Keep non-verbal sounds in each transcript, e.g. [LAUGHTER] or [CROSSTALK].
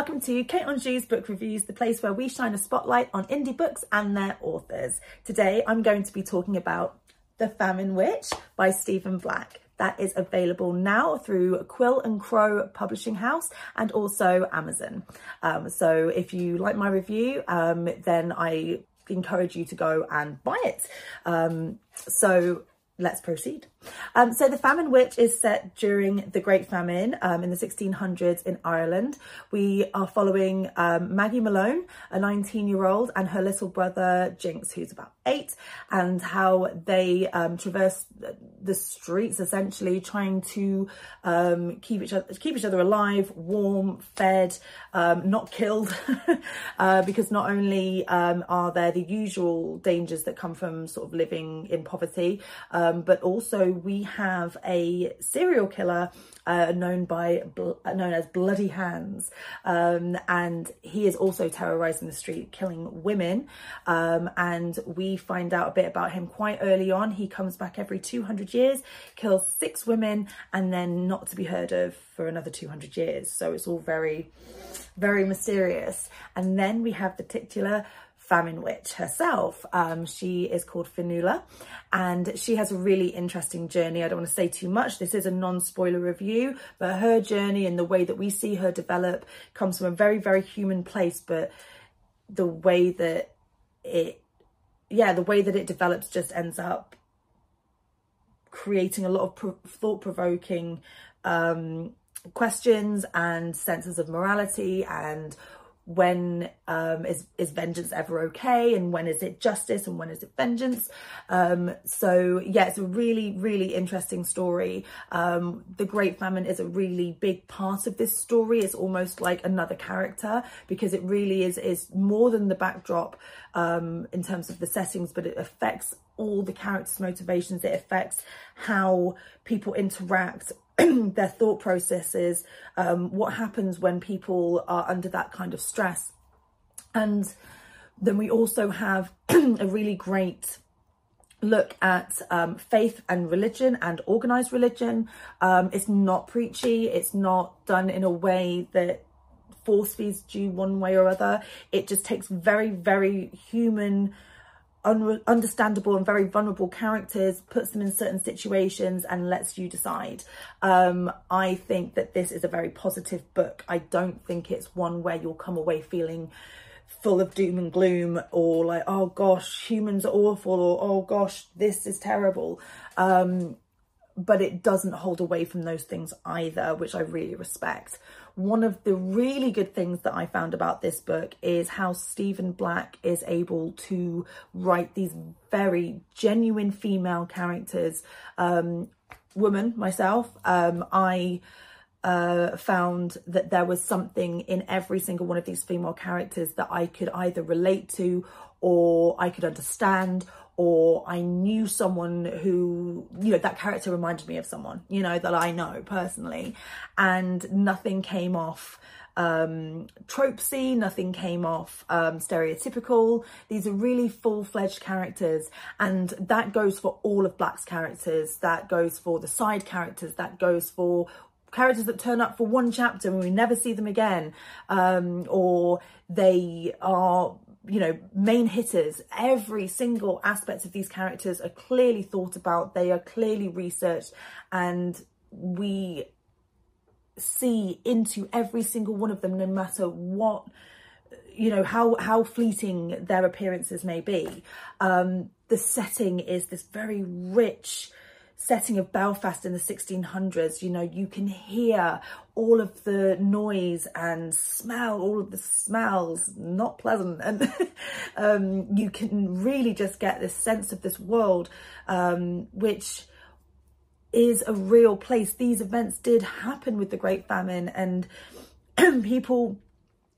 welcome to Kate Anjou's Book Reviews, the place where we shine a spotlight on indie books and their authors. Today I'm going to be talking about The Famine Witch by Stephen Black. That is available now through Quill and Crow Publishing House and also Amazon. Um, so if you like my review, um, then I encourage you to go and buy it. Um, so let's proceed. Um, so the Famine Witch is set during the Great Famine um, in the 1600s in Ireland. We are following um, Maggie Malone, a 19 year old, and her little brother Jinx, who's about eight, and how they um, traverse the streets essentially trying to um, keep each other keep each other alive, warm, fed, um, not killed, [LAUGHS] uh, because not only are there the usual dangers that come from sort of living in poverty, but also we have a serial killer uh, known by known as Bloody Hands, um, and he is also terrorizing the street, killing women. Um, and we find out a bit about him quite early on. He comes back every 200 years, kills six women, and then not to be heard of for another 200 years. So it's all very, very mysterious. And then we have the titular famine witch herself. Um, she is called Fionnuala and she has a really interesting journey. I don't want to say too much. This is a non-spoiler review, but her journey and the way that we see her develop comes from a very, very human place, but the way that it, yeah, the way that it develops just ends up creating a lot of pro thought-provoking um, questions and senses of morality and when um, is is vengeance ever okay? And when is it justice? And when is it vengeance? Um, so yeah it's a really really interesting story. Um, the great famine is a really big part of this story. It's almost like another character because it really is is more than the backdrop um, in terms of the settings but it affects all the characters motivations. It affects how people interact [CLEARS THROAT] their thought processes, um, what happens when people are under that kind of stress. And then we also have [CLEARS THROAT] a really great look at um, faith and religion and organized religion. Um, it's not preachy, it's not done in a way that force feeds you one way or other. It just takes very, very human understandable and very vulnerable characters, puts them in certain situations and lets you decide. Um, I think that this is a very positive book. I don't think it's one where you'll come away feeling full of doom and gloom or like, oh gosh, humans are awful or oh gosh, this is terrible. Um, but it doesn't hold away from those things either, which I really respect. One of the really good things that I found about this book is how Stephen Black is able to write these very genuine female characters. Um, woman myself, um, I uh, found that there was something in every single one of these female characters that I could either relate to or I could understand or I knew someone who, you know, that character reminded me of someone, you know, that I know personally. And nothing came off um, tropesy, nothing came off um, stereotypical. These are really full-fledged characters and that goes for all of Black's characters. That goes for the side characters. That goes for characters that turn up for one chapter and we never see them again um, or they are you know, main hitters, every single aspect of these characters are clearly thought about, they are clearly researched, and we see into every single one of them, no matter what, you know, how, how fleeting their appearances may be. Um, the setting is this very rich, setting of Belfast in the 1600s, you know, you can hear all of the noise and smell all of the smells, not pleasant. And [LAUGHS] um, you can really just get this sense of this world, um, which is a real place. These events did happen with the Great Famine and [CLEARS THROAT] people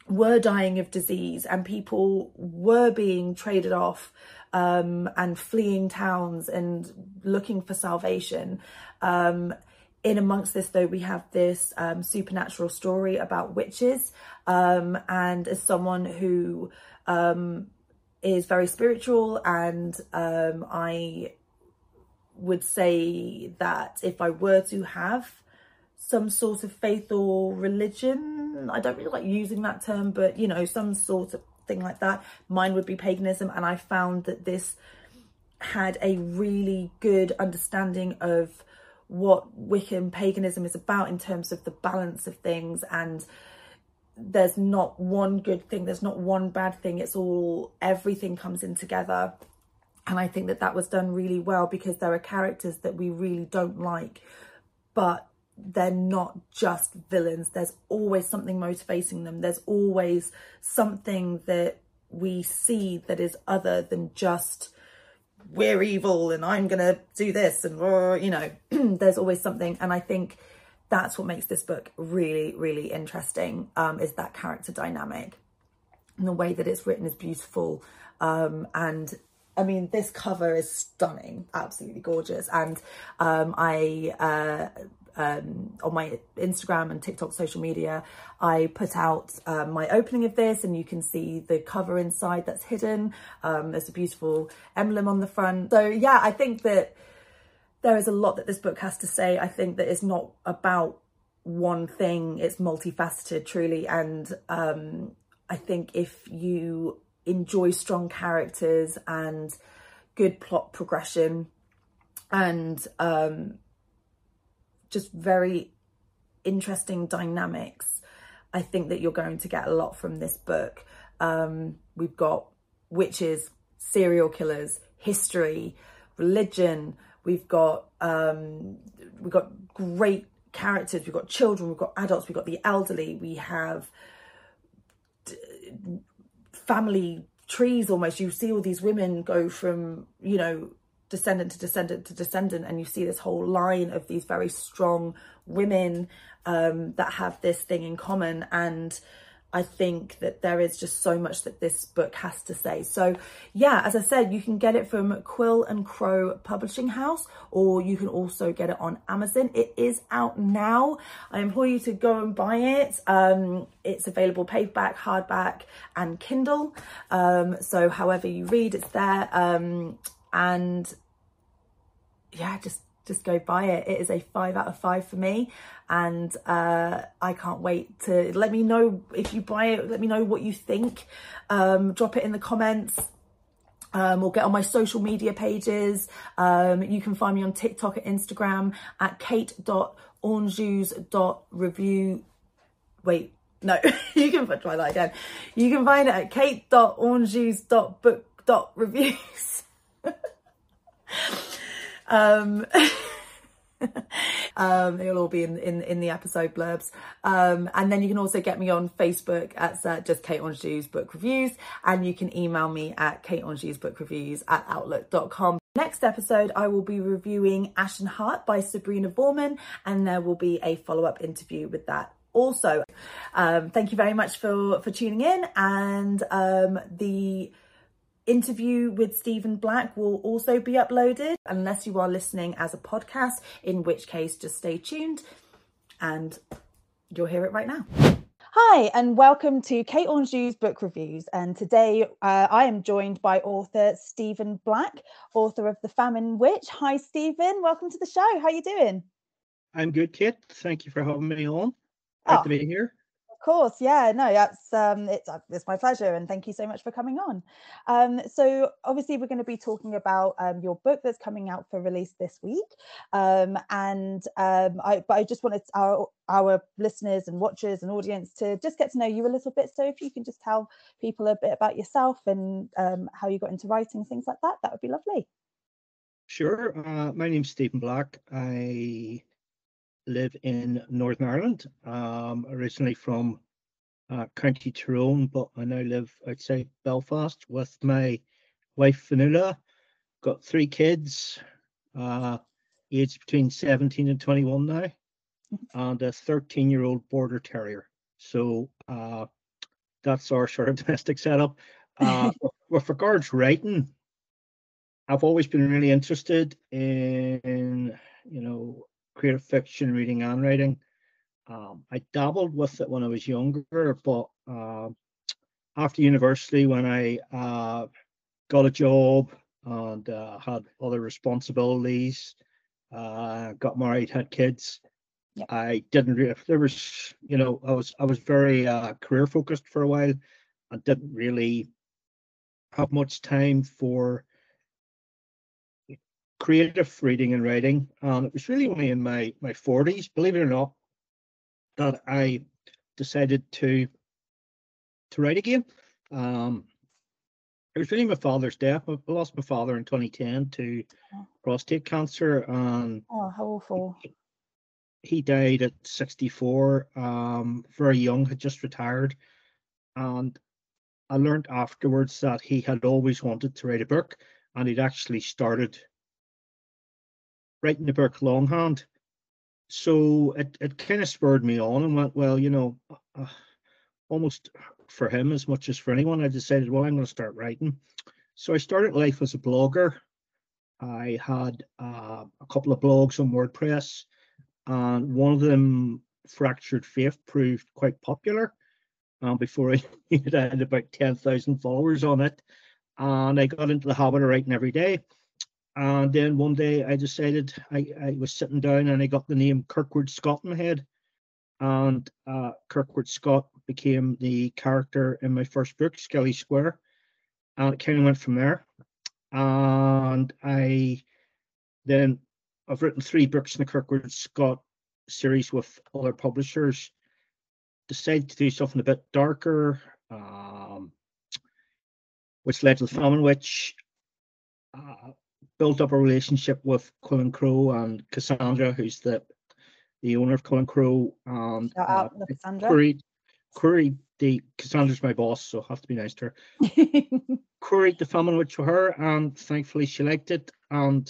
were dying of disease and people were being traded off um, and fleeing towns and looking for salvation. Um, in amongst this though we have this um, supernatural story about witches um, and as someone who um, is very spiritual and um, I would say that if I were to have some sort of faith or religion I don't really like using that term, but you know, some sort of thing like that. Mine would be paganism. And I found that this had a really good understanding of what Wiccan paganism is about in terms of the balance of things and there's not one good thing there's not one bad thing it's all everything comes in together. And i think that that was done really well because there are characters that we really don't like but they're not just villains. There's always something motivating them. There's always something that we see that is other than just we're evil and i'm gonna do this and you know [CLEARS THROAT] there's always something and i think that's what makes this book really, really interesting, um, is that character dynamic. And the way that it's written is beautiful. Um, and I mean, this cover is stunning, absolutely gorgeous. And um, I, uh, um, on my Instagram and TikTok social media, I put out um, my opening of this and you can see the cover inside that's hidden. Um, there's a beautiful emblem on the front. So yeah, I think that there is a lot that this book has to say. I think that it's not about one thing, it's multifaceted truly. And um, I think if you enjoy strong characters and good plot progression and um, just very interesting dynamics, I think that you're going to get a lot from this book. Um, we've got witches, serial killers, history, religion, We've got um, we've got great characters. We've got children. We've got adults. We've got the elderly. We have family trees almost. You see all these women go from you know descendant to descendant to descendant, and you see this whole line of these very strong women um, that have this thing in common and I think that there is just so much that this book has to say. So yeah, as I said, you can get it from Quill and Crow Publishing House, or you can also get it on Amazon. It is out now. I implore you to go and buy it. Um, it's available paperback, hardback, and Kindle. Um, so however you read, it's there. Um, and yeah, just just go buy it. It is a five out of five for me. And uh, I can't wait to let me know if you buy it. Let me know what you think. Um, drop it in the comments. Um, or get on my social media pages. Um, you can find me on TikTok and Instagram at kate.orangejuice.review. Wait, no, [LAUGHS] you can try that again. You can find it at kate.orangejuice.book.reviews. [LAUGHS] Um, [LAUGHS] um, it'll all be in, in, in the episode blurbs. Um, and then you can also get me on Facebook at uh, just Kate Anjou's Book Reviews. And you can email me at Kate Juice Book Reviews at outlook.com. Next episode, I will be reviewing Ashen Heart by Sabrina Voorman, and there will be a follow up interview with that also. Um, thank you very much for, for tuning in. And um, the interview with Stephen Black will also be uploaded unless you are listening as a podcast, in which case just stay tuned and you'll hear it right now. Hi, and welcome to Kate Anjou's Book Reviews. And today uh, I am joined by author Stephen Black, author of The Famine Witch. Hi, Stephen. Welcome to the show. How are you doing? I'm good, Kate. Thank you for having me on. Great oh. to be here course yeah no that's um it's uh, it's my pleasure and thank you so much for coming on. Um so obviously we're going to be talking about um your book that's coming out for release this week um and um i but i just wanted our our listeners and watchers and audience to just get to know you a little bit so if you can just tell people a bit about yourself and um how you got into writing things like that that would be lovely. Sure uh my name's stephen black. I live in Northern Ireland, um, originally from uh, County Tyrone, but I now live outside Belfast with my wife Vanilla. Got three kids, uh, aged between 17 and 21 now, and a 13 year old border terrier. So uh, that's our sort of [LAUGHS] domestic setup. Uh, [LAUGHS] with regards writing, I've always been really interested in, you know, creative fiction, reading and writing. Um, I dabbled with it when I was younger, but uh, after university, when I uh, got a job and uh, had other responsibilities, uh, got married, had kids, Yep. I didn't really, there was, you know, I was, I was very uh, career focused for a while. I didn't really have much time for creative reading and writing. And it was really only in my, my 40s, believe it or not, that I decided to to write again. Um, it was really my father's death. I lost my father in 2010 to prostate cancer, and Oh, how awful. he died at 64, um, very young, had just retired. And I learned afterwards that he had always wanted to write a book, and he'd actually started writing the book longhand. So it, it kind of spurred me on and went, well, you know, uh, almost for him as much as for anyone, I decided, well, I'm going to start writing. So I started life as a blogger. I had uh, a couple of blogs on WordPress, and one of them, Fractured Faith, proved quite popular. Um, before [LAUGHS] I it had about 10,000 followers on it. And I got into the habit of writing every day. And then one day I decided I, I was sitting down and I got the name Kirkwood Scott in my head. And uh, Kirkwood Scott became the character in my first book, Skelly Square. And it kind of went from there. And I then I've written three books in the Kirkwood Scott series with other publishers. Decided to do something a bit darker, um, which led to the Famine Witch. Uh, built up a relationship with Quill and Crow and Cassandra, who's the the owner of Quill and Crow. And Shout uh, out Cassandra. queried, queried the Cassandra's my boss, so I have to be nice to her. [LAUGHS] Queried the Famine Witch for her, and thankfully she liked it and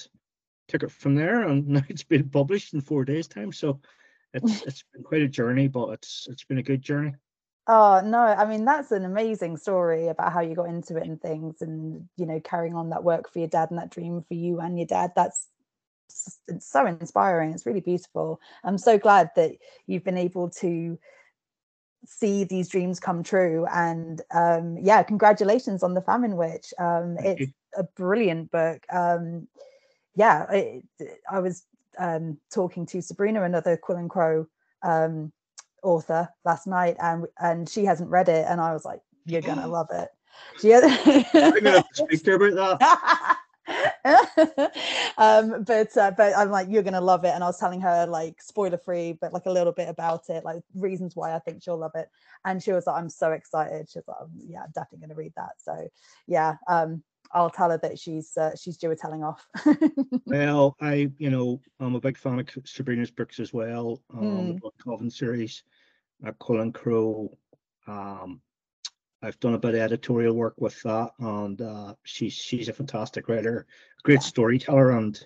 took it from there. And [LAUGHS] now it's been published in four days' time. So it's [LAUGHS] it's been quite a journey, but it's it's been a good journey. Oh no, I mean that's an amazing story about how you got into it and things and you know carrying on that work for your dad and that dream for you and your dad. That's it's so inspiring. It's really beautiful. I'm so glad that you've been able to see these dreams come true and um yeah, congratulations on the famine witch. Um Thank it's a brilliant book. Um yeah, it, I was um talking to Sabrina another Quill and Crow um author last night and and she hasn't read it and I was like you're gonna [GASPS] love it she I'm gonna have to speak to her about that. [LAUGHS] um but uh, but i'm like you're gonna love it and i was telling her like spoiler free but like a little bit about it like reasons why i think she'll love it and she was like i'm so excited she's like "Um, yeah i'm definitely gonna read that so yeah um i'll tell her that she's uh, she's due a telling off [LAUGHS] Well, I, you know, I'm a big fan of Sabrina's books as well. Um, Mm. the Blood Coven series, uh, Quill and Crow. Um, I've done a bit of editorial work with that, and uh, she's she's a fantastic writer, great storyteller. And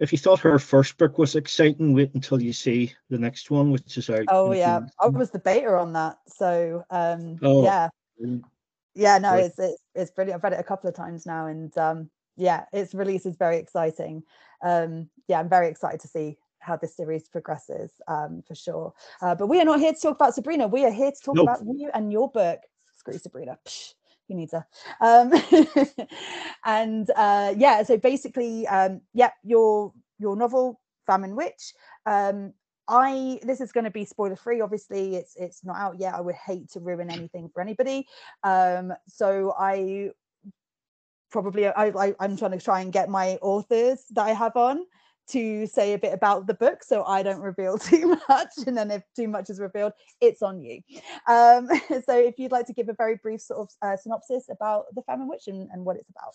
if you thought her first book was exciting, wait until you see the next one, which is out. oh in a few yeah months' i was the beta on that so um Oh, yeah brilliant. yeah no Great. it's, it's it's brilliant i've read it a couple of times now and um yeah its release is very exciting um yeah i'm very excited to see how this series progresses um for sure uh, but we are not here to talk about sabrina we are here to talk Nope. about you and your book screw sabrina Psh, who needs her um [LAUGHS] and uh yeah so basically um yeah your your novel famine witch um I this is going to be spoiler free. Obviously, it's it's not out yet. I would hate to ruin anything for anybody. Um, so I probably I, I I'm trying to try and get my authors that I have on to say a bit about the book so I don't reveal [LAUGHS] too much. And then if too much is revealed, it's on you. Um, [LAUGHS] so if you'd like to give a very brief sort of uh, synopsis about the Famine Witch and, and what it's about.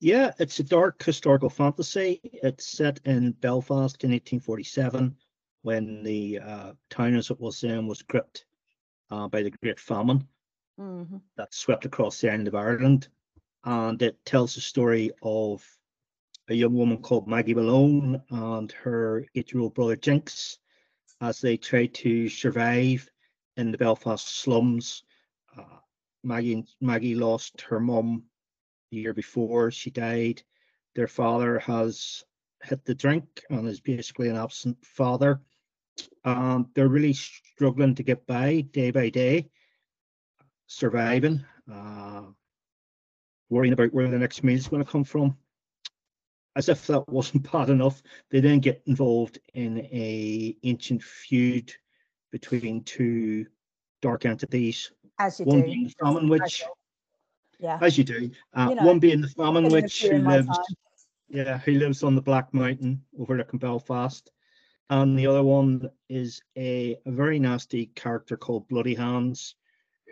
Yeah, it's a dark historical fantasy. It's set in Belfast in 1847 when the uh, town as it was then was gripped uh, by the Great Famine Mhm. that swept across the island of Ireland. And it tells the story of a young woman called Maggie Malone and her eight year old brother Jinx as they try to survive in the Belfast slums. Uh, Maggie, Maggie lost her mum the year before she died. Their father has hit the drink and is basically an absent father. And they're really struggling to get by day by day, surviving, uh, worrying about where the next meal is going to come from. As if that wasn't bad enough, they then get involved in a ancient feud between two dark entities. As you one do. being the famine witch, Yeah. as you do. Uh, You know, one being the famine witch who lives, time. yeah, who lives on the Black Mountain overlooking Belfast, and the other one is a, a very nasty character called Bloody Hands,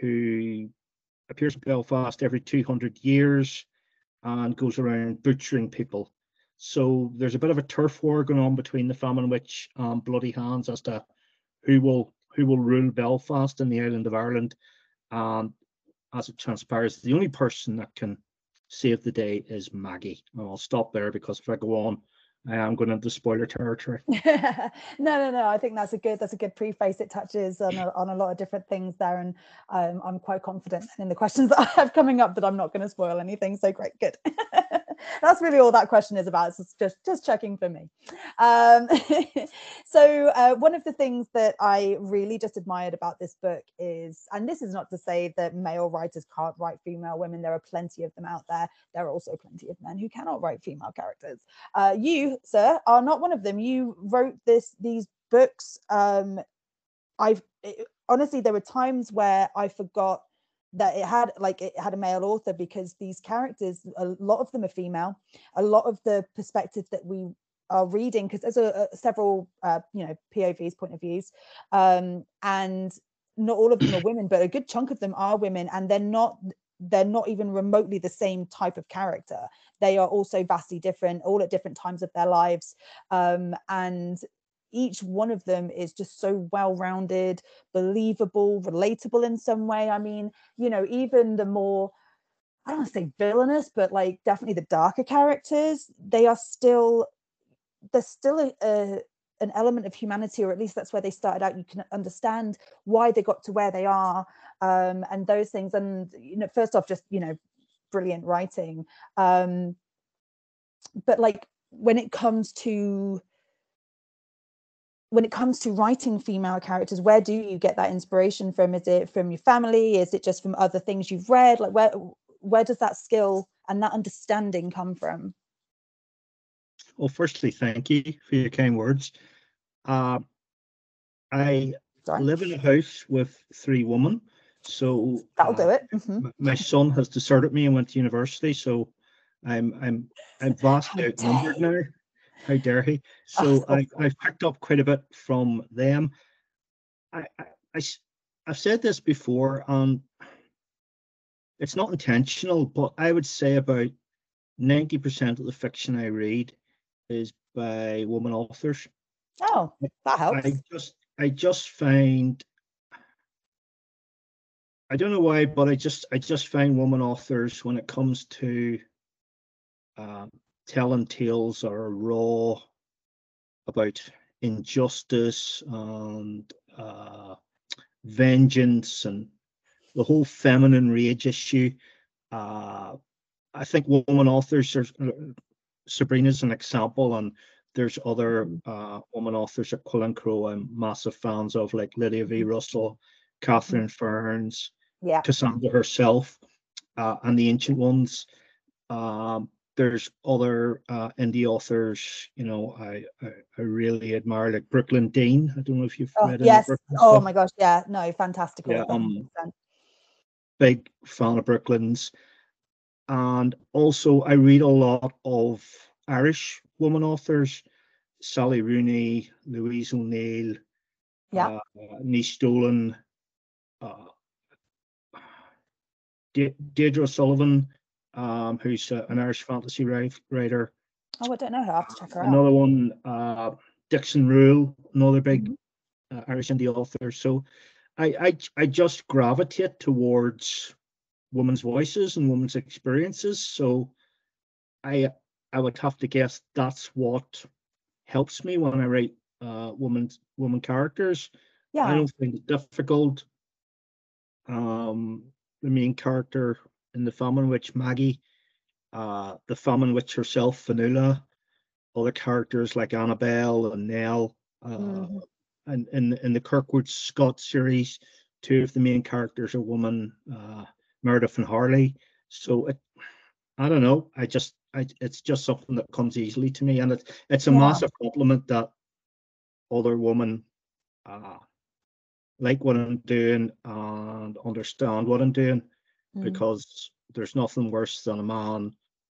who appears in Belfast every 200 years and goes around butchering people. So there's a bit of a turf war going on between the Famine Witch and Bloody Hands as to who will who will rule Belfast and the island of Ireland. And as it transpires, the only person that can save the day is Maggie. And I'll stop there because if I go on, I am going into spoiler territory. [LAUGHS] no, no, no. I think that's a good that's a good preface. It touches on a, on a lot of different things there, and um, I'm quite confident in the questions [LAUGHS] that I have coming up that I'm not going to spoil anything. So great, good. [LAUGHS] [LAUGHS] that's really all that question is about. It's just just checking for me. Um, [LAUGHS] so uh, one of the things that I really just admired about this book is, and this is not to say that male writers can't write female women. There are plenty of them out there. There are also plenty of men who cannot write female characters. Uh, you, sir, are not one of them. You wrote this these books. Um, I've it, honestly, there were times where I forgot that it had like it had a male author because these characters, a lot of them are female. A lot of the perspectives that we are reading, because there's a, a several uh, you know POVs, point of views, um, and not all of them are [CLEARS THROAT] women, but a good chunk of them are women, and they're not they're not even remotely the same type of character they are also vastly different all at different times of their lives um, and each one of them is just so well rounded believable relatable in some way. I mean you know even the more i don't want to say villainous but like definitely the darker characters they are still there's still a, a an element of humanity or at least that's where they started out. You can understand why they got to where they are um, and those things. And you know first off just you know brilliant writing. Um, but like when it comes to when it comes to writing female characters where do you get that inspiration from is it from your family is it just from other things you've read like where where does that skill and that understanding come from Well, firstly, thank you for your kind words. Uh, I Sorry. live in a house with three women, so that'll uh, do it Mhm. My son has deserted me and went to university, so I'm I'm I'm vastly outnumbered now. How dare he? So I [LAUGHS] I've picked up quite a bit from them. I I've said this before, and it's not intentional, but I would say about ninety percent of the fiction I read is by women authors. oh that helps I just I just find I don't know why, but I just I just find women authors when it comes to um, telling tales are raw about injustice and uh, vengeance and the whole feminine rage issue. Uh, I think women authors are Sabrina's an example, and there's other uh, woman authors at and Crow I'm massive fans of, like Lydia V. Russell, Catherine Ferns, yeah Cassandra herself, uh, and the ancient ones. Um, there's other uh, indie authors, you know, I, I I really admire, like Brooklyn Dean. I don't know if you've oh, read yes oh stuff. my gosh yeah no fantastical Yeah, um, big fan of Brooklyn's. And also, I read a lot of Irish woman authors, Sally Rooney, Louise O'Neill, Yeah. uh, Nish Dolan, uh, De- Deirdre Sullivan, um, who's uh, an Irish fantasy wri- writer. oh i don't know i have to check her out Another one, uh, Dixon Rule, another big Mhm. uh, Irish indie author. So I, I I just gravitate towards women's voices and women's experiences. So I I would have to guess that's what helps me when I write uh woman woman characters. I don't find it difficult. Um the main character in the Famine Witch, Maggie, uh the Famine Witch herself, Fionnuala, other characters like Annabelle and Nell, uh, Mhm. and in in the Kirkwood Scott series, two of the main characters are women, uh, Meredith and Harley. So it, I don't know. I just I, it's just something that comes easily to me, and it, it's a Yeah. massive compliment that other women uh, like what I'm doing and understand what I'm doing Mm. because there's nothing worse than a man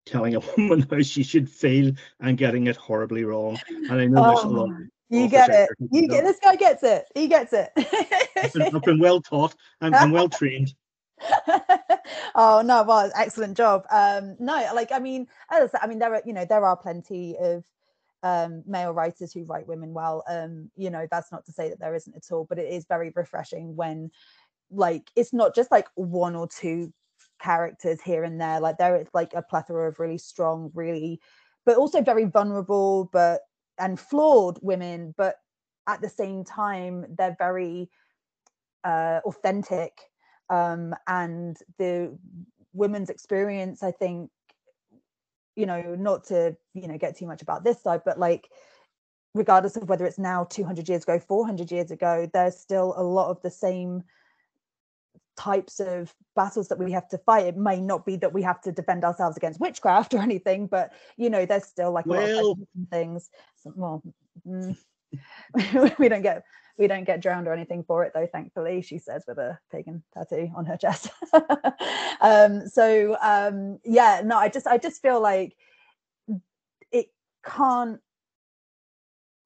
telling a [LAUGHS] woman how she should feel and getting it horribly wrong. And I know there's a lot. Oh, you get it. out there who You get this guy gets it. He gets I've been, it. I've been well taught. I'm, I'm well trained. [LAUGHS] [LAUGHS] oh no well excellent job um no like i mean as I, said, I mean there are you know there are plenty of um male writers who write women well um you know that's not to say that there isn't at all but it is very refreshing when like it's not just like one or two characters here and there like there is like a plethora of really strong really but also very vulnerable but and flawed women but at the same time they're very uh authentic um and the women's experience i think you know not to you know get too much about this side but like regardless of whether it's now 200 years ago 400 years ago there's still a lot of the same types of battles that we have to fight it may not be that we have to defend ourselves against witchcraft [LAUGHS] or anything but you know there's still like a lot of Well- things. So- well mm, [LAUGHS] we don't get we don't get drowned or anything for it though thankfully she says with a pagan tattoo on her chest. [LAUGHS] Um so um yeah no i just i just feel like it can't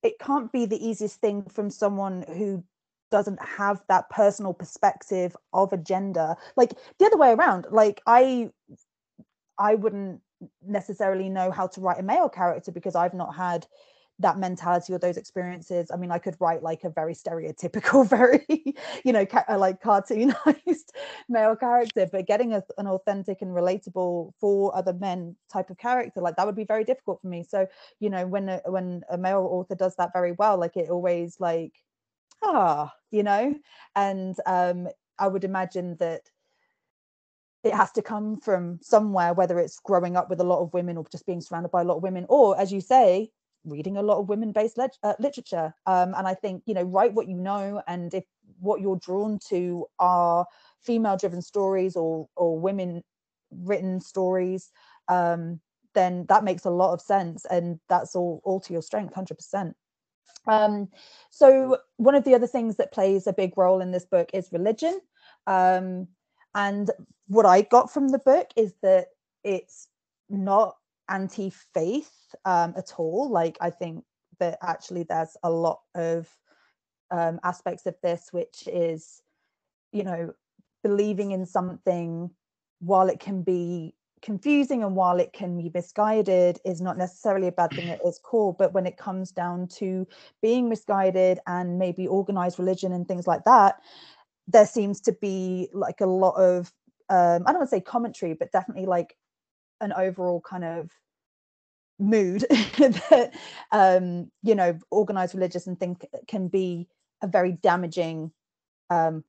it can't be the easiest thing from someone who doesn't have that personal perspective of a gender. Like the other way around like i i wouldn't necessarily know how to write a male character because i've not had that mentality or those experiences. I mean i could write like a very stereotypical [LAUGHS] very you know ca- like cartoonized [LAUGHS] male character but getting a, an authentic and relatable for other men type of character like that would be very difficult for me. So you know when a, when a male author does that very well like it always like ah you know? And um i would imagine that it has to come from somewhere whether it's growing up with a lot of women or just being surrounded by a lot of women or as you say reading a lot of women based lit- uh, literature. Um, and i think you know write what you know and if what you're drawn to are female driven stories or or women written stories um, then that makes a lot of sense and that's all all to your strength 100% um, so one of the other things that plays a big role in this book is religion. Um, and what i got from the book is that it's not anti-faith um, at all. Like i think that actually there's a lot of um, aspects of this which is you know believing in something while it can be confusing and while it can be misguided is not necessarily a bad thing at its core but when it comes down to being misguided and maybe organized religion and things like that there seems to be like a lot of um, i don't want to say commentary but definitely like an overall kind of mood [LAUGHS] that um you know organized religious and things can be a very damaging um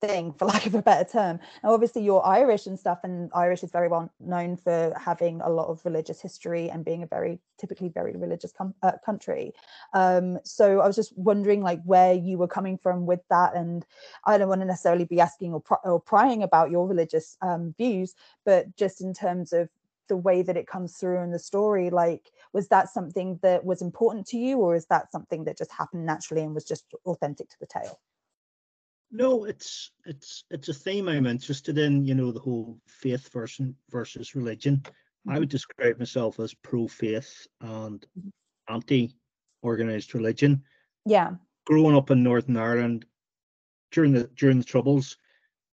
thing for [LAUGHS] lack of a better term. Now obviously you're irish and stuff and irish is very well known for having a lot of religious history and being a very typically very religious com- uh, country. Um so i was just wondering like where you were coming from with that and i don't want to necessarily be asking or, pr- or prying about your religious um views but just in terms of the way that it comes through in the story like was that something that was important to you or is that something that just happened naturally and was just authentic to the tale No, it's it's it's a theme I'm interested in. You know, the whole faith versus versus religion. I would describe myself as pro-faith and anti-organized religion. yeah Growing up in Northern Ireland during the during the Troubles,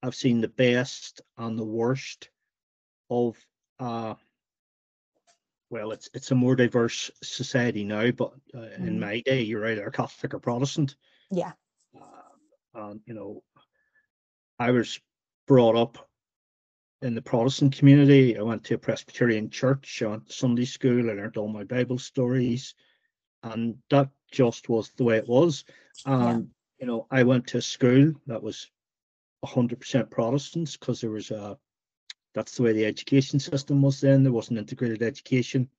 I've seen the best and the worst of uh well, it's it's a more diverse society now, but uh, in Mhm. my day, you're either Catholic or Protestant. yeah Um, and you know, I was brought up in the Protestant community. I went to a Presbyterian church. I went to Sunday school. I learned all my Bible stories, and that just was the way it was. And you know, I went to a school that was hundred percent Protestants because there was a. That's the way the education system was then. There wasn't integrated education,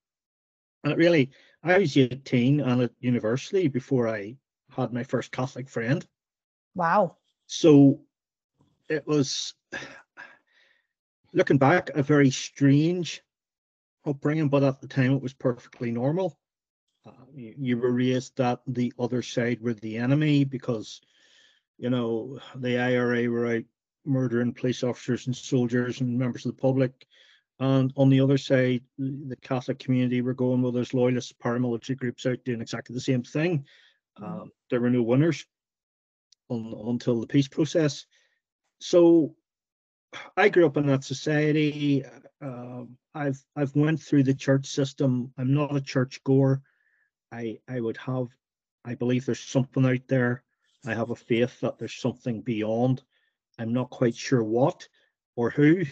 and it really, I was eighteen and at university before I had my first Catholic friend. Wow So it was, looking back, a very strange upbringing, but at the time it was perfectly normal. Uh, you, you were raised that the other side were the enemy because, you know, the IRA were out murdering police officers and soldiers and members of the public. And on the other side, the Catholic community were going, well, there's loyalist paramilitary groups out doing exactly the same thing. Um, there were no winners until the peace process. So I grew up in that society. Uh, I've I've went through the church system. I'm not a church goer. I I would have. I believe there's something out there. I have a faith that there's something beyond. I'm not quite sure what or who,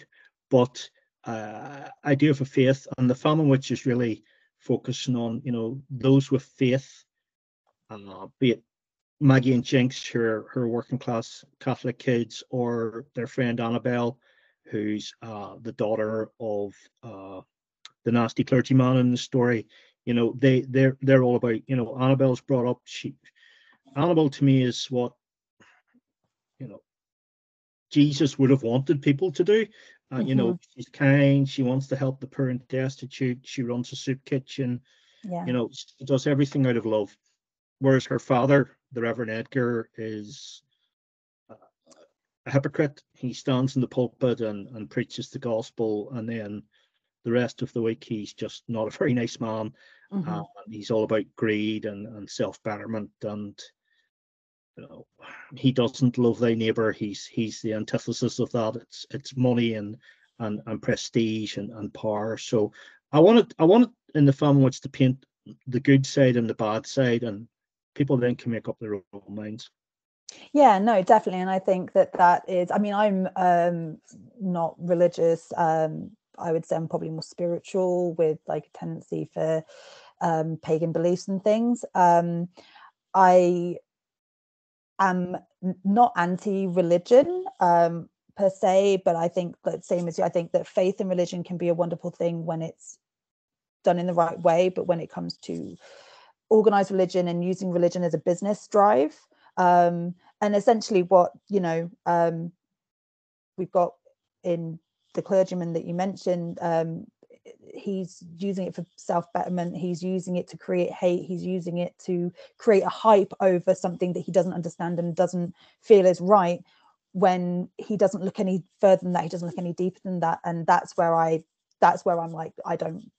but uh, I do have a faith, and the Famine Witch is really focusing on you know those with faith, uh, be it Maggie and Jinx, her her working class Catholic kids, or their friend Annabelle, who's uh, the daughter of uh, the nasty clergyman in the story. You know, they they're they're all about. You know, Annabelle's brought up. She Annabelle to me is what you know Jesus would have wanted people to do. Uh, mm-hmm. You know, mm-hmm. she's kind. She wants to help the poor and destitute. She runs a soup kitchen. Yeah. You know, she does everything out of love. Whereas her father, the Reverend Edgar, is a hypocrite. He stands in the pulpit and, and preaches the gospel, and then the rest of the week he's just not a very nice man. Mm-hmm. Uh, he's all about greed and, and self betterment, and you know he doesn't love thy neighbor. He's he's the antithesis of that. It's it's money and and, and prestige and, and power. So I wanted I wanted in the Famine Witch to paint the good side and the bad side, and people then can make up their own minds. Yeah, no, definitely, and I think that that is. I mean, I'm um, not religious. Um, I would say I'm probably more spiritual with like a tendency for um, pagan beliefs and things. Um, I am not anti-religion um, per se, but I think that same as you, I think that faith and religion can be a wonderful thing when it's done in the right way. But when it comes to organized religion and using religion as a business drive, um, and essentially what you know um, we've got in the clergyman that you mentioned um, he's using it for self betterment he's using it to create hate. He's using it to create a hype over something that he doesn't understand and doesn't feel is right when he doesn't look any further than that. He doesn't look any deeper than that. And that's where i that's where i'm like i don't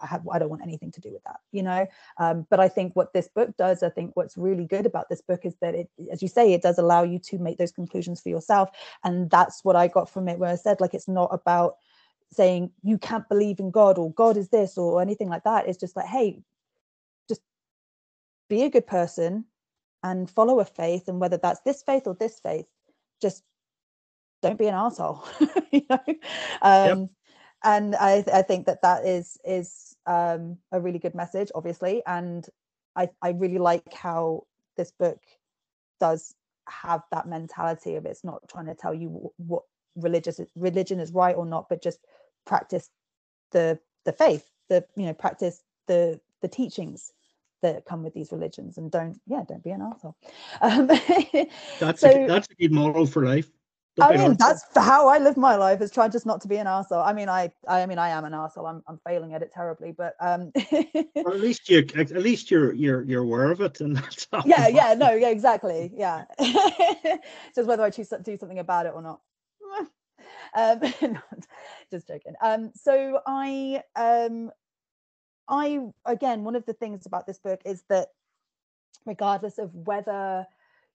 I have I don't want anything to do with that, you know. Um, but I think what this book does, I think what's really good about this book is that it, as you say, it does allow you to make those conclusions for yourself, and that's what I got from it. Where I said like it's not about saying you can't believe in God or God is this or anything like that. It's just like hey, just be a good person and follow a faith, and whether that's this faith or this faith, just don't be an asshole. [LAUGHS] you know. Um, yep and I, I think that that is is um, a really good message, obviously, and I I really like how this book does have that mentality of it's not trying to tell you what religious religion is right or not, but just practice the the faith, the you know practice the the teachings that come with these religions, and don't yeah don't be an asshole. Um, [LAUGHS] that's so, a, that's a good moral for life. I mean, that's how I live my life is trying just not to be an arsehole. I mean, I, I mean, I am an arsehole. I'm, I'm failing at it terribly, but um. well, at least you, at least you're, you're, you're aware of it, and that's. [LAUGHS] Yeah, yeah, no, yeah, exactly, yeah. [LAUGHS] just whether I choose to do something about it or not. [LAUGHS] um, just joking. Um, so I, um, I again, one of the things about this book is that, regardless of whether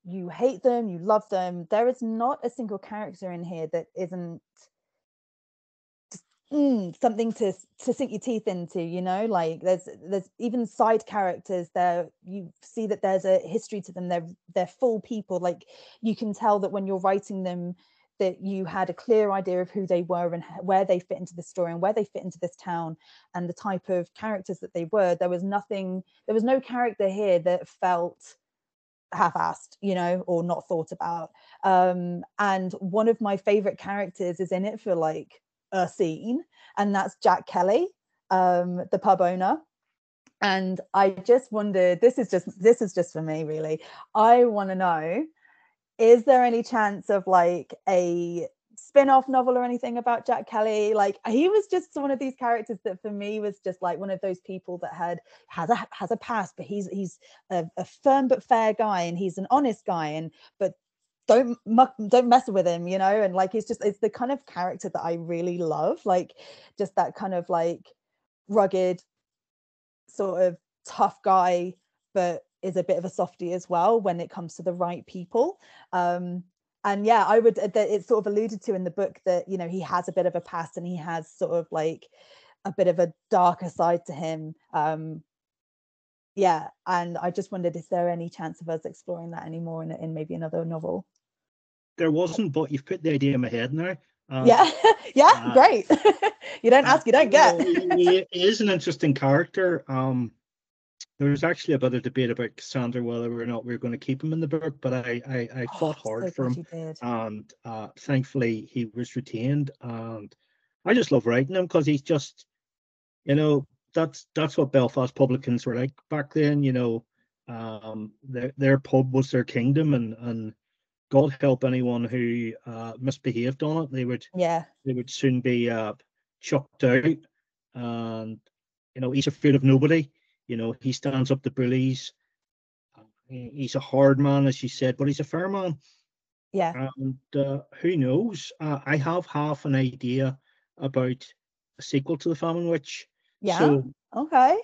you hate them, you love them. There is not a single character in here that isn't mm, something to to sink your teeth into. You know, like there's there's even side characters there. You see that there's a history to them. They're they're full people. Like you can tell that when you're writing them that you had a clear idea of who they were and where they fit into the story and where they fit into this town and the type of characters that they were there was nothing there was no character here that felt half-assed you know or not thought about. Um and one of my favorite characters is in it for like a scene and that's jack kelly um the pub owner. And i just wondered this is just this is just for me really. I want to know is there any chance of like a spin-off novel or anything about Jack Kelly. Like he was just one of these characters that for me was just like one of those people that had has a has a past, but he's he's a, a firm but fair guy and he's an honest guy and but don't muck, don't mess with him, you know. And like it's just it's the kind of character that I really love, like just that kind of like rugged, sort of tough guy, but is a bit of a softy as well when it comes to the right people. Um, and yeah i would that it's sort of alluded to in the book that you know he has a bit of a past and he has sort of like a bit of a darker side to him um yeah and i just wondered is there any chance of us exploring that anymore in, in maybe another novel? There wasn't but you've put the idea in my head now uh, yeah. [LAUGHS] Yeah uh, great. [LAUGHS] You don't ask you don't get. he, he is an interesting character um there was actually a bit of debate about Cassandra whether or not we were going to keep him in the book, but I I, I oh, fought hard so for him, and uh, thankfully he was retained. And I just love writing him because he's just, you know, that's that's what Belfast publicans were like back then. You know, um, their their pub was their kingdom, and and God help anyone who uh, misbehaved on it. They would yeah they would soon be uh, chucked out, and you know he's afraid of nobody you know, he stands up to bullies. He's a hard man, as you said, but he's a fair man. Yeah. And uh, who knows? Uh, I have half an idea about a sequel to The Famine Witch. Yeah. So okay.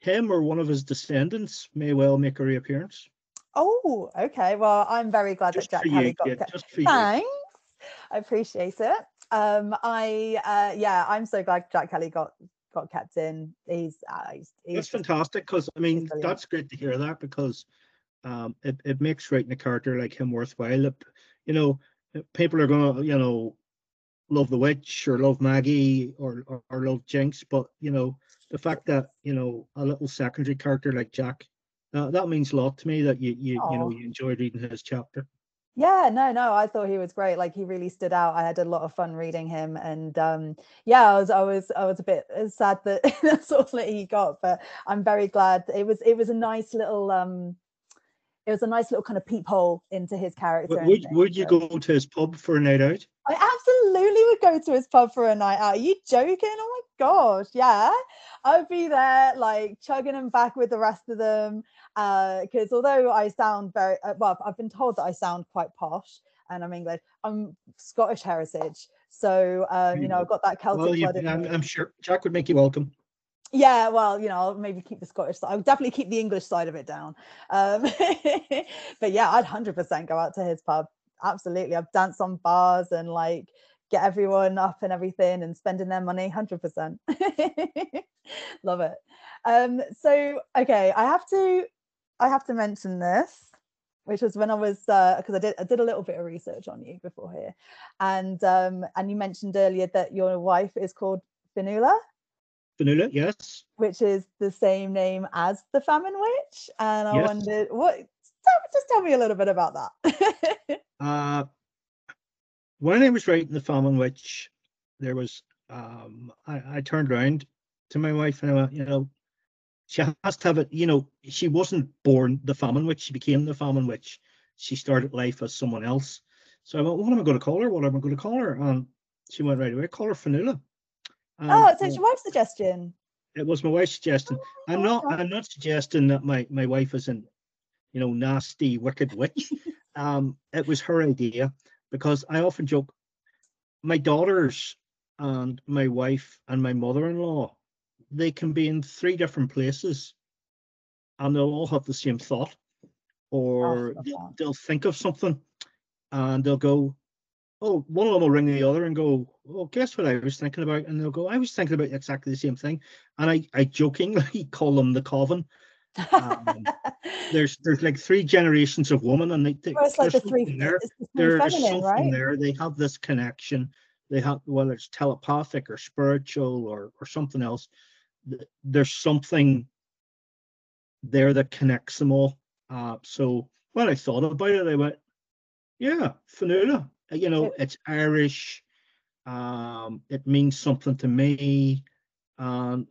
Him or one of his descendants may well make a reappearance. Oh, okay. Well, I'm very glad just that Jack Kelly got. Yeah, just for Thanks. You. I appreciate it. Um, I uh, yeah, I'm so glad Jack Kelly got got kept in. He's, uh, he's, he's that's fantastic because I mean that's great to hear that because um, it it makes writing a character like him worthwhile. It, you know, people are gonna you know love the witch or love Maggie or, or, or love Jinx, but you know the fact that you know a little secondary character like Jack uh, that means a lot to me that you you Aww. you know you enjoyed reading his chapter yeah no no i thought he was great like he really stood out i had a lot of fun reading him and um yeah i was i was i was a bit sad that [LAUGHS] that's all that he got but i'm very glad it was it was a nice little um it was a nice little kind of peephole into his character. Would, would you go to his pub for a night out? I absolutely would go to his pub for a night out. Are you joking? Oh my gosh, yeah. I'd be there like chugging them back with the rest of them. Because uh, although I sound very uh, well, I've been told that I sound quite posh and I'm English. I'm Scottish heritage. So um, you know, I've got that Celtic well, you, I'm, I'm sure Jack would make you welcome yeah well you know i'll maybe keep the scottish side i'll definitely keep the english side of it down. Um, [LAUGHS] but yeah i'd 100% go out to his pub. Absolutely i've danced on bars and like get everyone up and everything and spending their money 100% [LAUGHS] love it. Um so okay i have to i have to mention this which was when i was because uh, i did i did a little bit of research on you before here. And um and you mentioned earlier that your wife is called Fionnuala Yes. Which is the same name as the famine witch. And I yes. wondered what just tell me a little bit about that. [LAUGHS] uh when I was writing the famine witch, there was um I, I turned around to my wife and I went, you know, she has to have it, you know, she wasn't born the famine witch, she became the famine witch. She started life as someone else. So I went, what am I going to call her? What am I going to call her? And she went right away, call her Fionnuala. Um, oh, so it's your wife's suggestion. It was my wife's suggestion. Oh, I'm not. I'm not suggesting that my my wife is an, you know, nasty, wicked witch. [LAUGHS] um, it was her idea because I often joke. My daughters and my wife and my mother-in-law, they can be in three different places, and they'll all have the same thought, or oh, they'll, they'll think of something, and they'll go, oh, one of them will ring the other and go, "Oh, guess what I was thinking about? And they'll go, I was thinking about exactly the same thing. And I, I jokingly [LAUGHS] call them the coven. Um, [LAUGHS] there's there's like three generations of women, and they, they well, it's like the three. There. The there's something right? there. They have this connection. They have whether it's telepathic or spiritual or or something else. There's something there that connects them all. Uh, so when I thought about it, I went, yeah, Fionnuala. You know, it's Irish. Um, it means something to me. And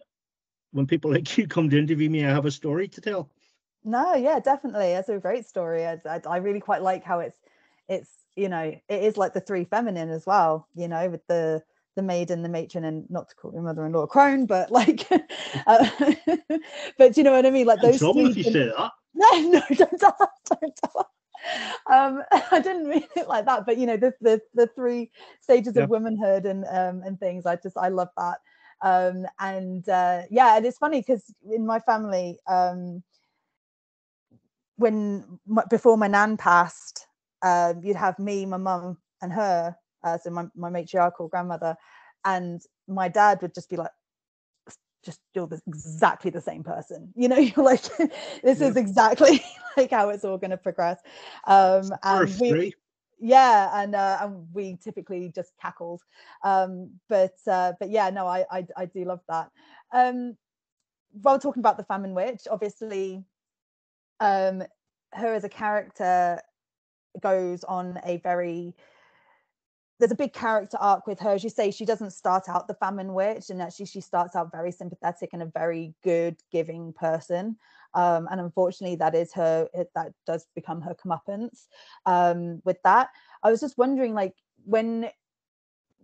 when people like you come to interview me, I have a story to tell. No, yeah, definitely. It's a great story. I, I, I really quite like how it's it's you know it is like the three feminine as well you know with the the maiden the matron and not to call your mother-in-law a crone but like [LAUGHS] uh, [LAUGHS] but you know what i mean like those trouble if you say that. [LAUGHS] no no don't tell her, don't tell. Um [LAUGHS] i didn't mean it like that but you know the the, the three stages Yeah. of womanhood and um and things i just i love that um and uh yeah and it's funny because in my family um when my, before my nan passed um you'd have me my mum and her uh, so my, my matriarchal grandmother and my dad would just be like just you're the, exactly the same person. You know [LAUGHS] you're like this Yeah. is exactly [LAUGHS] like how it's all going to progress. Um and we yeah and uh, and we typically just cackled. Um but uh but yeah no I, I i do love that. Um while talking about the famine witch obviously um her as a character goes on a very there's a big character arc with her. As you say she doesn't start out the famine witch and actually she starts out very sympathetic and a very good giving person. Um, and unfortunately that is her it, that does become her comeuppance um, with that. I was just wondering like when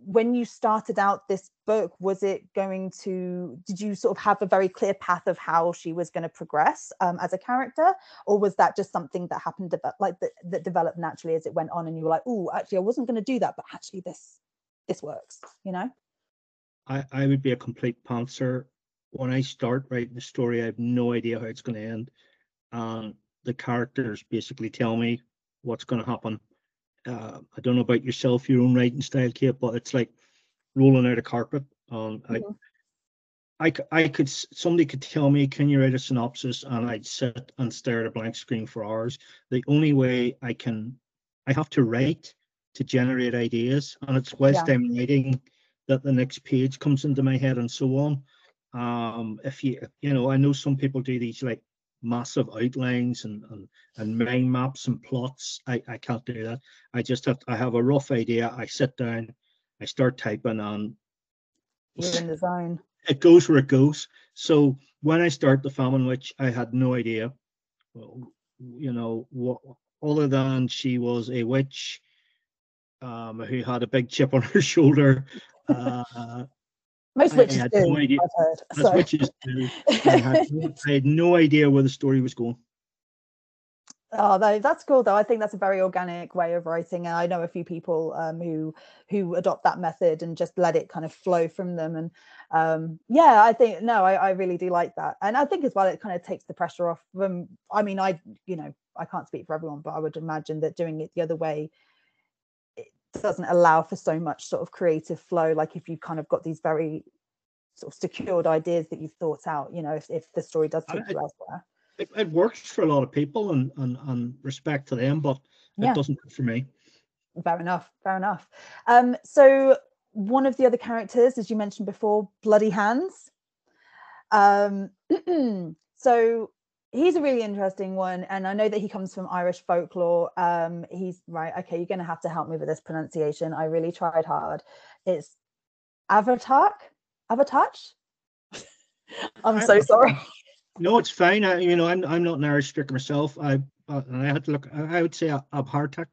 when you started out this book was it going to did you sort of have a very clear path of how she was going to progress um, as a character or was that just something that happened like that, that developed naturally as it went on and you were like oh actually i wasn't going to do that but actually this this works you know I, I would be a complete pantser. When I start writing the story, I have no idea how it's going to end. And the characters basically tell me what's going to happen. Uh, I don't know about yourself, your own writing style, Kate, but it's like rolling out a carpet. Um, I, Mhm. I, I could, somebody could tell me, can you write a synopsis? And I'd sit and stare at a blank screen for hours. The only way I can, I have to write to generate ideas. And it's whilst Yeah. I'm writing that the next page comes into my head and so on. Um, if you, you know, I know some people do these like massive outlines and, and, and mind maps and plots. I, I can't do that. I just have, I have a rough idea. I sit down, I start typing and you're in the zone it goes where it goes. So when I start the famine witch, I had no idea, you know, what other than she was a witch um, who had a big chip on her [LAUGHS] shoulder. Uh, most I witches had do no idea. i've heard witches do. I had, [LAUGHS] no- I had no idea where the story was going. Oh, that's cool though. I think that's a very organic way of writing, and I know a few people um, who who adopt that method and just let it kind of flow from them. And um, yeah, I think no, I, I really do like that, and I think as well it kind of takes the pressure off them. I mean, I you know I can't speak for everyone, but I would imagine that doing it the other way doesn't allow for so much sort of creative flow. Like if you've kind of got these very sort of secured ideas that you've thought out, you know, if if the story does I- take you elsewhere. It, it works for a lot of people and, and, and respect to them, but Yeah. it doesn't for me. Fair enough. Fair enough. Um, so one of the other characters, as you mentioned before, Bloody Hands. Um, [CLEARS THROAT] so he's a really interesting one, and I know that he comes from Irish folklore. Um, he's right. Okay, you're going to have to help me with this pronunciation. I really tried hard. It's Avatar. Avatar. [LAUGHS] I'm so sorry. [LAUGHS] No, it's fine. I, you know, I'm I'm not an Irish speaker myself. I uh, and I had to look. I I would say Abhartach,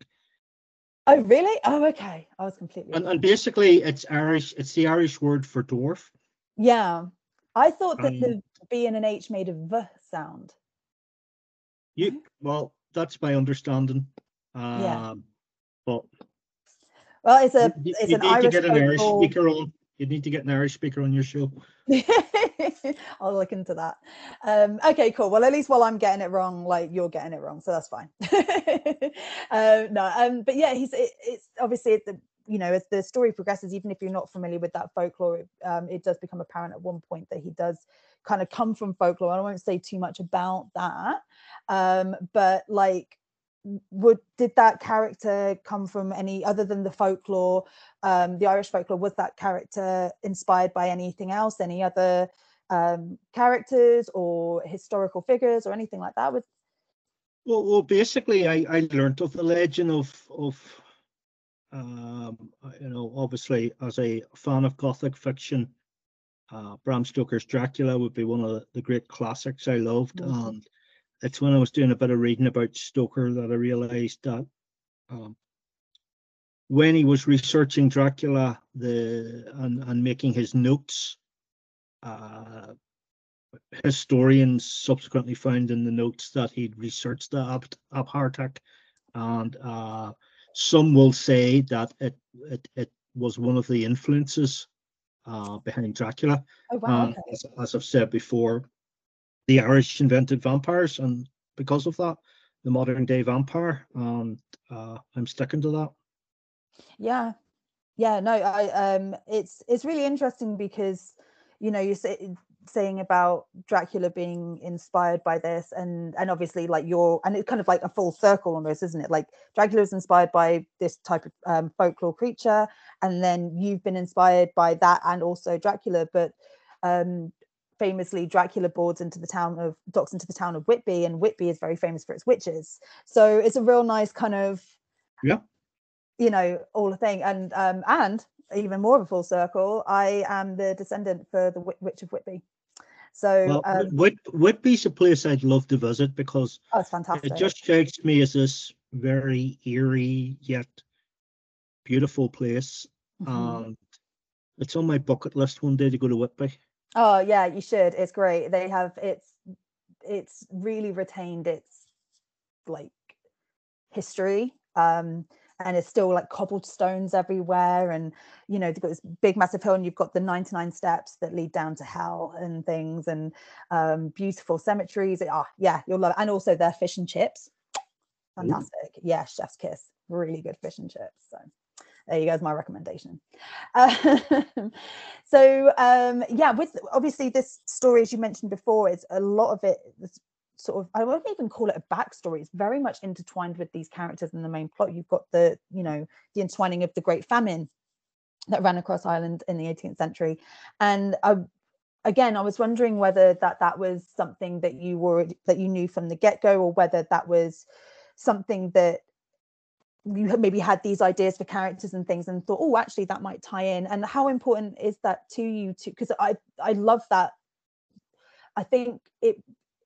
Oh, really? Oh, okay. I was completely. and and basically it's Irish. It's the Irish word for dwarf. Yeah. I thought that Um, the B and an H made a V sound. You well, that's my understanding. Um, Yeah. but Well, it's a you, it's you an need to Irish get an Irish speaker on. You need to get an Irish speaker on your show. [LAUGHS] I'll look into that. Um, okay, cool. Well, at least while I'm getting it wrong, like you're getting it wrong, so that's fine. [LAUGHS] uh, no, um, but yeah, he's it, it's obviously the you know as the story progresses, even if you're not familiar with that folklore, it, um, it does become apparent at one point that he does kind of come from folklore. And I won't say too much about that, um, but like would did that character come from any other than the folklore um the irish folklore was that character inspired by anything else any other um characters or historical figures or anything like that with Well, well, basically, I I learnt of the legend of of um you know obviously as a fan of Gothic fiction, uh, Bram Stoker's Dracula would be one of the, great classics I loved, Mhm. and it's when I was doing a bit of reading about Stoker that I realised that um, when he was researching Dracula the and, and making his notes, uh, historians subsequently found in the notes that he'd researched the Ab- and uh, some will say that it, it it was one of the influences uh, behind Dracula. Oh wow. And as, as I've said before, the Irish invented vampires, and because of that, the modern day vampire. And uh, I'm sticking to that. Yeah. Yeah, no, I um it's it's really interesting because you know you say saying about Dracula being inspired by this and and obviously like you're and it's kind of like a full circle almost isn't it? Like Dracula is inspired by this type of um, folklore creature and then you've been inspired by that and also Dracula but um famously Dracula boards into the town of docks into the town of Whitby and Whitby is very famous for its witches. So it's a real nice kind of yeah. you know all the thing and um and even more of a full circle i am the descendant for the witch of whitby so well, um, Whit, Whitby's a place I'd love to visit because oh, it's fantastic. it just strikes me as this very eerie yet beautiful place. Mm-hmm. And it's on my bucket list one day to go to Whitby. Oh yeah, you should. It's great. They have it's it's really retained its like history. Um and it's still like cobblestones everywhere and you know they've got this big massive hill and you've got the 99 steps that lead down to hell and things and um, beautiful cemeteries. Oh yeah you'll love it. And also their fish and chips. Fantastic. Ooh. yeah chef's kiss. Really good fish and chips. So there you go, my recommendation. Um, [LAUGHS] so um, yeah, with obviously this story, as you mentioned before, it's a lot of it sort of I won't even call it a backstory. It's very much intertwined with these characters in the main plot. You've got the, you know, the entwining of the Great Famine that ran across Ireland in the 18th century. And I, again, I was wondering whether that that was something that you were that you knew from the get-go, or whether that was something that you maybe had these ideas for characters and things and thought, oh, actually that might tie in. And how important is that to you to because I I love that I think it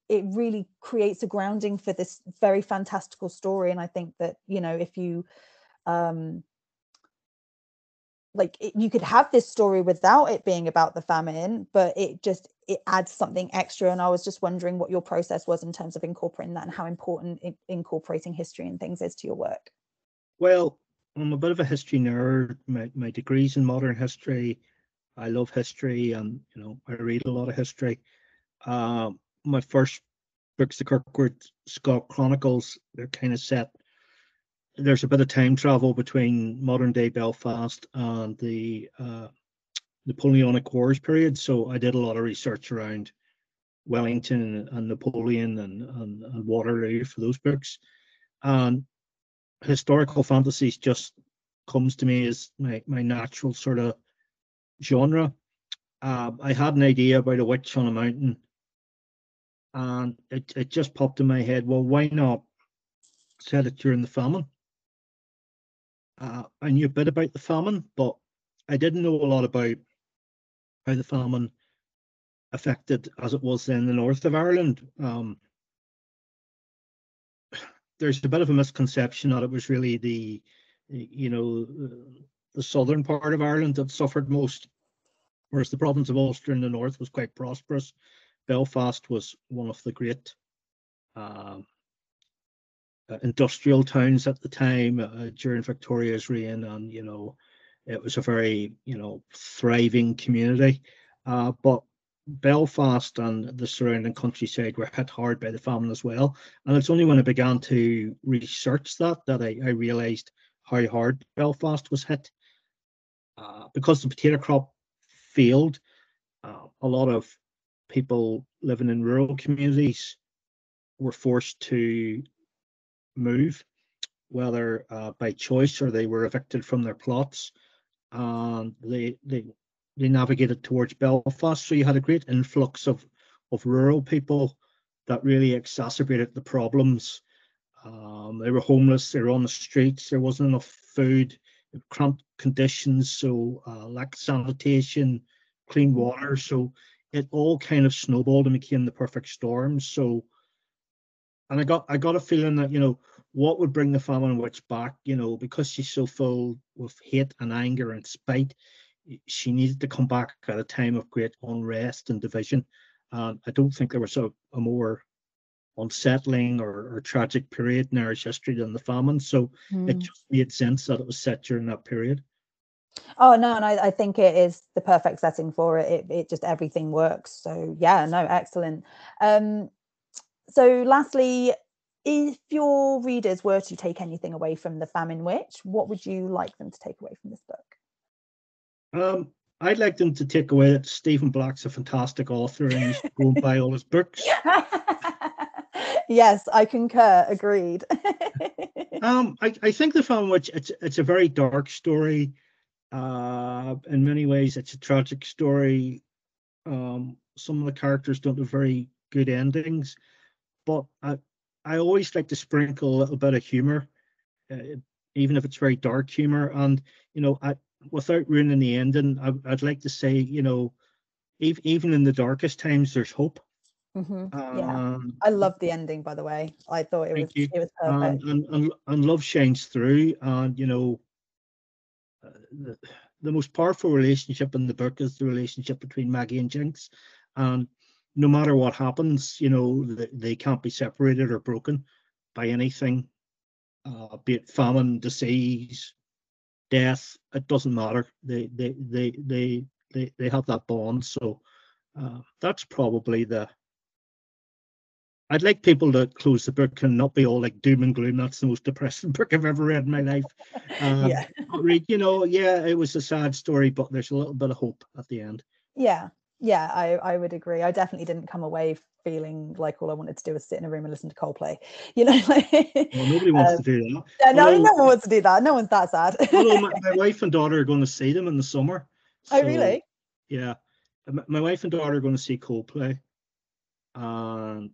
it really creates a grounding for this very fantastical story. And i think that you know if you um like it, you could have this story without it being about the famine but it just it adds something extra. And i was just wondering what your process was in terms of incorporating that and how important in, incorporating history and things is to your work. Well i'm a bit of a history nerd. My, my degrees in modern history. I love history. And you know i read a lot of history. Um my first books, the Kirkwood Scott Chronicles, they're kind of set. There's a bit of time travel between modern day Belfast and the uh, Napoleonic Wars period. So I did a lot of research around Wellington and Napoleon and, and, and Waterloo for those books. And historical fantasies just comes to me as my, my natural sort of genre. Uh, I had an idea about a witch on a mountain and it, it just popped in my head well why not set it during the famine? Uh, i knew a bit about the famine but i didn't know a lot about how the famine affected as it was in the north of ireland. Um, there's a bit of a misconception that it was really the you know the southern part of ireland that suffered most whereas the province of ulster in the north was quite prosperous Belfast was one of the great uh, uh, industrial towns at the time uh, during Victoria's reign, and you know, it was a very you know thriving community. Uh, but Belfast and the surrounding countryside were hit hard by the famine as well. And it's only when I began to research that that I, I realised how hard Belfast was hit. Uh, because the potato crop failed, uh, a lot of people living in rural communities were forced to move, whether uh, by choice or they were evicted from their plots, and they they they navigated towards Belfast. So you had a great influx of of rural people that really exacerbated the problems. Um, they were homeless. They were on the streets. There wasn't enough food. Cramped conditions. So uh, lack sanitation, clean water. So it all kind of snowballed and became the perfect storm. So, and I got I got a feeling that you know what would bring the famine witch back, you know, because she's so full with hate and anger and spite, she needed to come back at a time of great unrest and division. And I don't think there was a, a more unsettling or, or, tragic period in Irish history than the famine. So mm. it hmm. just made sense that it was set during that period. Oh no, and I, I, think it is the perfect setting for it. it. It just everything works. So yeah, no, excellent. Um, so lastly, if your readers were to take anything away from the famine witch, what would you like them to take away from this book? Um, I'd like them to take away that Stephen Black's a fantastic author and you should go and buy all his books. [LAUGHS] yes, I concur. Agreed. [LAUGHS] um, I, I think the famine witch it's it's a very dark story. Uh, in many ways, it's a tragic story. Um, some of the characters don't have very good endings, but I, I always like to sprinkle a little bit of humor, uh, even if it's very dark humor. And you know, I, without ruining the ending, I, would like to say, you know, even even in the darkest times, there's hope. Mm-hmm. Yeah, um, I love the ending. By the way, I thought it was you. it was perfect. And, and, and love shines through, and you know, the, most powerful relationship in the book is the relationship between Maggie and Jinx, and no matter what happens, you know, they, they can't be separated or broken by anything, uh, be it famine, disease, death. It doesn't matter. They they they they they, they have that bond. So uh, that's probably the. I'd like people to close the book and not be all like doom and gloom. That's the most depressing [LAUGHS] book I've ever read in my life. Um, yeah. read, you know, yeah, it was a sad story, but there's a little bit of hope at the end. Yeah, yeah, I, I would agree. I definitely didn't come away feeling like all I wanted to do was sit in a room and listen to Coldplay. [LAUGHS] You know, like, well, nobody wants um, to do that. Yeah, no, no one wants to do that. No one's that sad. [LAUGHS] my, my, wife and daughter are going to see them in the summer. Oh, so, oh, really? Yeah, my wife and daughter are going to see Coldplay, and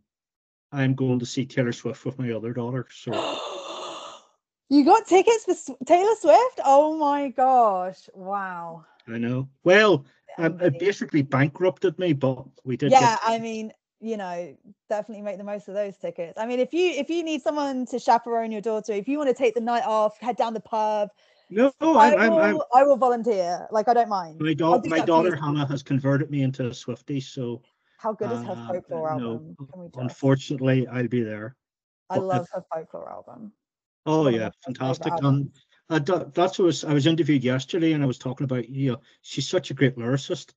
I'm going to see Taylor Swift with my other daughter. So. [GASPS] you got tickets for Taylor Swift? Oh my gosh! Wow. I know. Well, um, it basically bankrupted me, but we did. Yeah, I mean, you know, definitely make the most of those tickets. I mean, if you if you need someone to chaperone your daughter, if you want to take the night off, head down the pub. No, I, I'm, will, I'm, I will volunteer. Like I don't mind. My, do- my daughter Hannah has converted me into a Swiftie, so. How good is her uh, folklore album? No, unfortunately, I'll be there. I love her folklore album. Oh yeah, fantastic! And uh, that, that's what was, I was interviewed yesterday, and I was talking about you know she's such a great lyricist.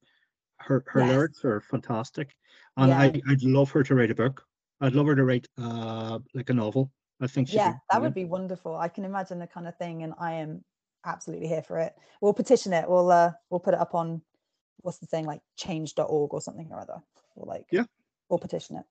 Her her yes. lyrics are fantastic, and yeah. I I'd love her to write a book. I'd love her to write uh like a novel. I think yeah, that would be wonderful. I can imagine the kind of thing, and I am absolutely here for it. We'll petition it. We'll uh we'll put it up on what's the thing like change.org or something or other. Or like yeah, or petition it.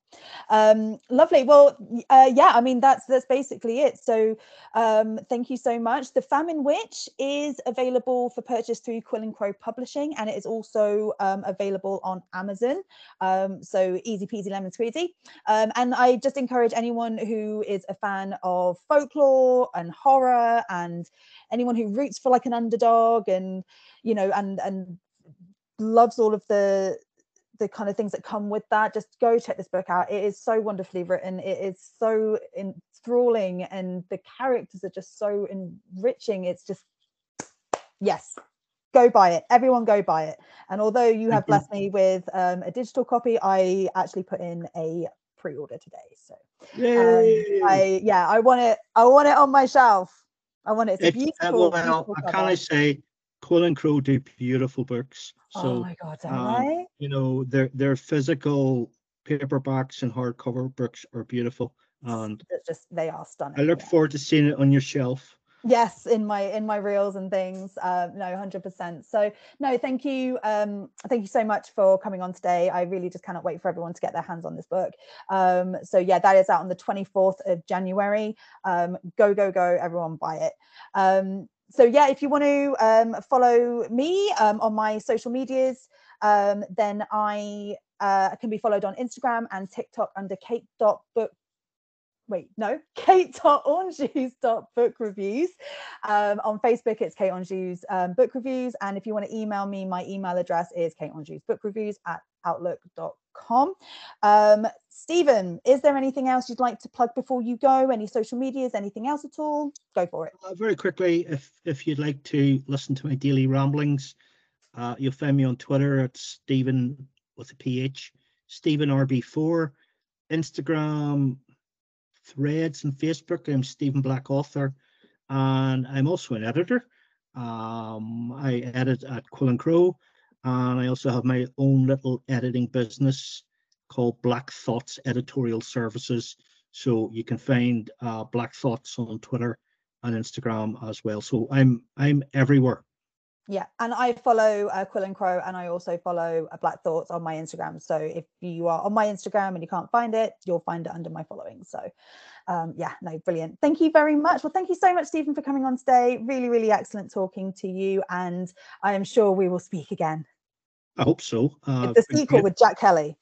Um, lovely. Well, uh, yeah, I mean that's that's basically it. So um, thank you so much. The Famine Witch is available for purchase through Quill and Crow Publishing, and it is also um, available on Amazon. Um, so easy peasy lemon squeezy. Um, and I just encourage anyone who is a fan of folklore and horror, and anyone who roots for like an underdog, and you know, and and loves all of the the kind of things that come with that. Just go check this book out. It is so wonderfully written. It is so enthralling and the characters are just so enriching. It's just yes go buy it. Everyone go buy it. And although you have blessed me with um, a digital copy i actually put in a pre-order today. So um, i yeah i want it i want it on my shelf. I want it. It's a beautiful, well, beautiful can i say And Crow do beautiful books. So, oh my god, um, you know, their their physical paperbacks and hardcover books are beautiful, and it's just they are stunning. I look yeah. forward to seeing it on your shelf. Yes, in my in my reels and things. Uh, no, hundred percent. So no, thank you, um, thank you so much for coming on today. I really just cannot wait for everyone to get their hands on this book. Um, so yeah, that is out on the twenty fourth of January. Um, go go go! Everyone buy it. Um, so yeah, if you want to um, follow me um, on my social medias, um, then I uh, can be followed on Instagram and TikTok under Kate dot book. Wait, no, [LAUGHS] kate.anjous.book reviews. Um, on Facebook, it's Kate Anjou's um, book reviews. And if you want to email me, my email address is kateanjous book reviews at outlook.com. Um, Stephen, is there anything else you'd like to plug before you go? Any social medias, anything else at all? Go for it. Uh, very quickly, if if you'd like to listen to my daily ramblings, uh, you'll find me on Twitter at Stephen with a PH, Stephen RB4, Instagram, Threads, and Facebook. I'm Stephen Black author, and I'm also an editor. Um, I edit at Quill and Crow, and I also have my own little editing business called Black Thoughts Editorial Services. So you can find uh, Black Thoughts on Twitter and Instagram as well. So I'm I'm everywhere. Yeah, and I follow uh, Quill and Crow, and I also follow uh, Black Thoughts on my Instagram. So if you are on my Instagram and you can't find it, you'll find it under my following. So, um, yeah, no, brilliant. Thank you very much. Well, thank you so much, Stephen, for coming on today. Really, really excellent talking to you, and I am sure we will speak again. I hope so. Uh, the sequel with Jack Kelly.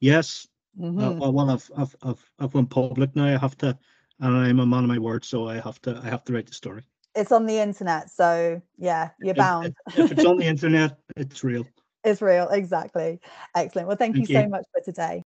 Yes. Mm-hmm. Uh, well, I've, I've I've I've went public now. I have to, and I'm a man of my word, so I have to I have to write the story it's on the internet so yeah you're bound if, if it's on the [LAUGHS] internet it's real it's real exactly excellent well thank, thank you, you so much for today